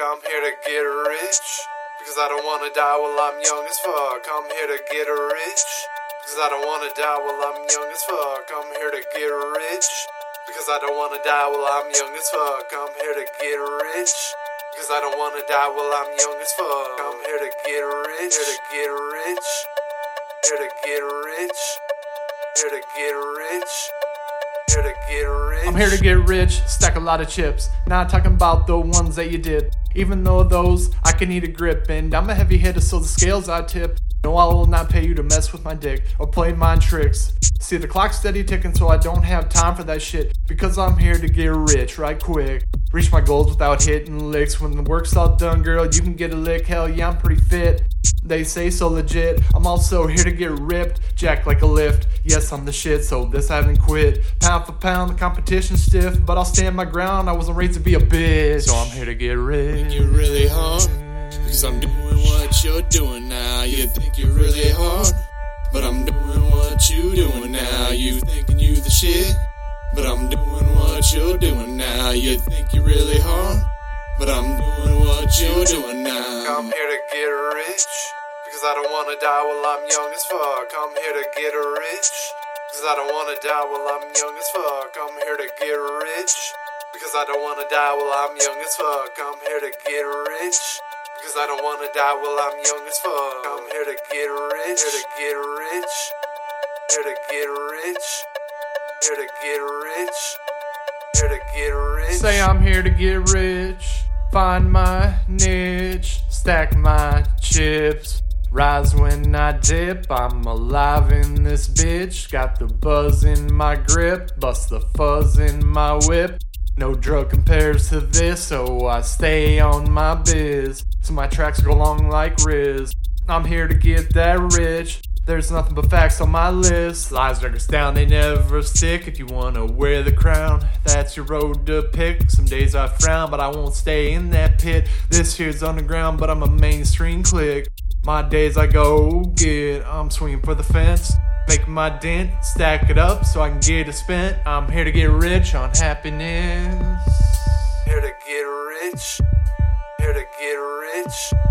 I'm here to get rich. Because I don't wanna die while I'm young as fuck. I'm here to get rich. Because I don't wanna die while I'm young as fuck. I'm here to get rich. Because I don't wanna die while I'm young as fuck. I'm here to get rich. Because I don't wanna die while I'm young as fuck. I'm here to get rich. Here to get rich. Here to get rich. Here to get rich. Here to get rich. I'm here to get rich, stack a lot of chips. Not talking about the ones that you did. Even though those I can eat a grip, and I'm a heavy hitter, so the scales I tip. No, I will not pay you to mess with my dick or play mind tricks. See, the clock's steady ticking, so I don't have time for that shit. Because I'm here to get rich right quick. Reach my goals without hitting licks. When the work's all done, girl, you can get a lick. Hell yeah, I'm pretty fit. They say so legit. I'm also here to get ripped, jack like a lift. Yes, I'm the shit, so this I haven't quit. Pound for pound, the competition's stiff, but I'll stand my ground. I wasn't raised to be a bitch, so I'm here to get rich. You're really hard because I'm doing what you're doing now. You think you're really hard, but I'm doing what you doing now. You thinking you the shit, but I'm doing what you're doing now. You think you're really hard, but I'm doing what you're doing now. I'm here to get rich. Because I don't wanna die while I'm young as fuck. I'm here to get rich. Because I don't wanna die while I'm young as fuck. I'm here to get rich. Because I don't wanna die while I'm young as fuck. I'm here to get rich. Because I don't wanna die while I'm young as fuck. I'm here to get rich. Here to get rich. Here to get rich. Here to get rich. Here to get rich. Say I'm here to get rich, find my niche, stack my chips. Rise when I dip, I'm alive in this bitch. Got the buzz in my grip, bust the fuzz in my whip. No drug compares to this, so I stay on my biz. So my tracks go long like Riz. I'm here to get that rich. There's nothing but facts on my list. Lies drag us down, they never stick. If you wanna wear the crown, that's your road to pick. Some days I frown, but I won't stay in that pit. This here's underground, but I'm a mainstream click. My days I go get, I'm swinging for the fence. Make my dent, stack it up so I can get it spent. I'm here to get rich on happiness. Here to get rich. Here to get rich.